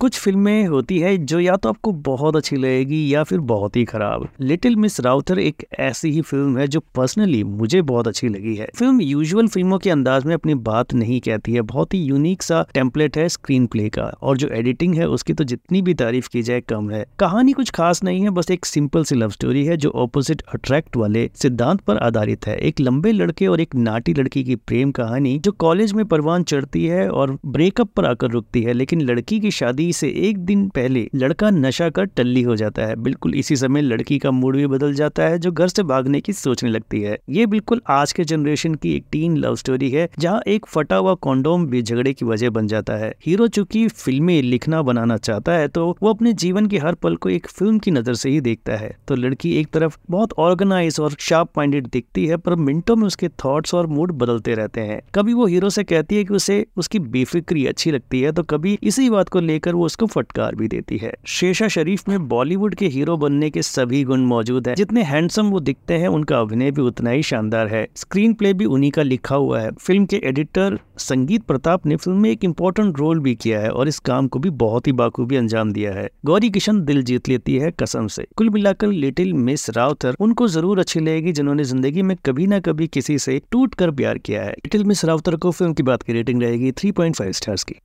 कुछ फ़िल्में होती है जो या तो आपको बहुत अच्छी लगेगी या फिर बहुत ही खराब। लिटिल मिस राउथर एक ऐसी ही फ़िल्म है जो पर्सनली मुझे बहुत अच्छी लगी है। फ़िल्म यूजुअल फ़िल्मों के अंदाज में अपनी बात नहीं कहती है, बहुत ही यूनिक सा टेम्पलेट है स्क्रीन प्ले का, और जो एडिटिंग है उसकी तो जितनी भी तारीफ़ की जाए कम है। कहानी कुछ खास नहीं है, बस एक सिंपल सी लव स्टोरी है जो ऑपोजिट अट्रैक्ट वाले सिद्धांत पर आधारित है। एक लंबे लड़के और एक नाटी लड़की की प्रेम कहानी जो कॉलेज में परवान चढ़ती है और ब्रेकअप पर आकर रुकती है, लेकिन लड़की की शादी से एक दिन पहले लड़का नशा कर टल्ली हो जाता है। बिल्कुल इसी समय लड़की का मूड भी बदल जाता है, जो घर से भागने की सोचने लगती है। ये बिल्कुल आज के जनरेशन की एक टीन लव स्टोरी है, जहाँ एक फटा हुआ कॉन्डोम भी झगड़े की वजह बन जाता है। हीरो चूँकि फ़िल्में लिखना बनाना चाहता है तो वो अपने जीवन के हर पल को एक फ़िल्म की नज़र से ही देखता है। तो लड़की एक तरफ़ बहुत ऑर्गेनाइज और शार्प माइंडेड दिखती है, पर मिनटों में उसके थॉट्स और मूड बदलते रहते हैं। कभी वो हीरो से कहती है कि उसे, उसकी बेफिक्री अच्छी लगती है तो कभी इसी बात को लेकर वो उसको फटकार भी देती है। शेषा शरीफ में बॉलीवुड के हीरो बनने के सभी गुण मौजूद है। जितने हैंडसम वो दिखते हैं, उनका अभिनय भी उतना ही शानदार है। स्क्रीन प्ले भी उन्हीं का लिखा हुआ है। फ़िल्म के एडिटर संगीत प्रताप ने फ़िल्म में एक इम्पोर्टेंट रोल भी किया है और इस काम को भी बहुत ही बाखूबी अंजाम दिया है। गौरी किशन दिल जीत लेती है कसम से। कुल मिलाकर लिटिल मिस राउथर उनको ज़रूर अच्छी लगेगी, जिन्होंने ज़िंदगी में कभी ना कभी किसी से टूट कर प्यार किया है। लिटिल मिस राउथर को फ़िल्म की बात की रेटिंग रहेगी थ्री पॉइंट फाइव स्टार्स की।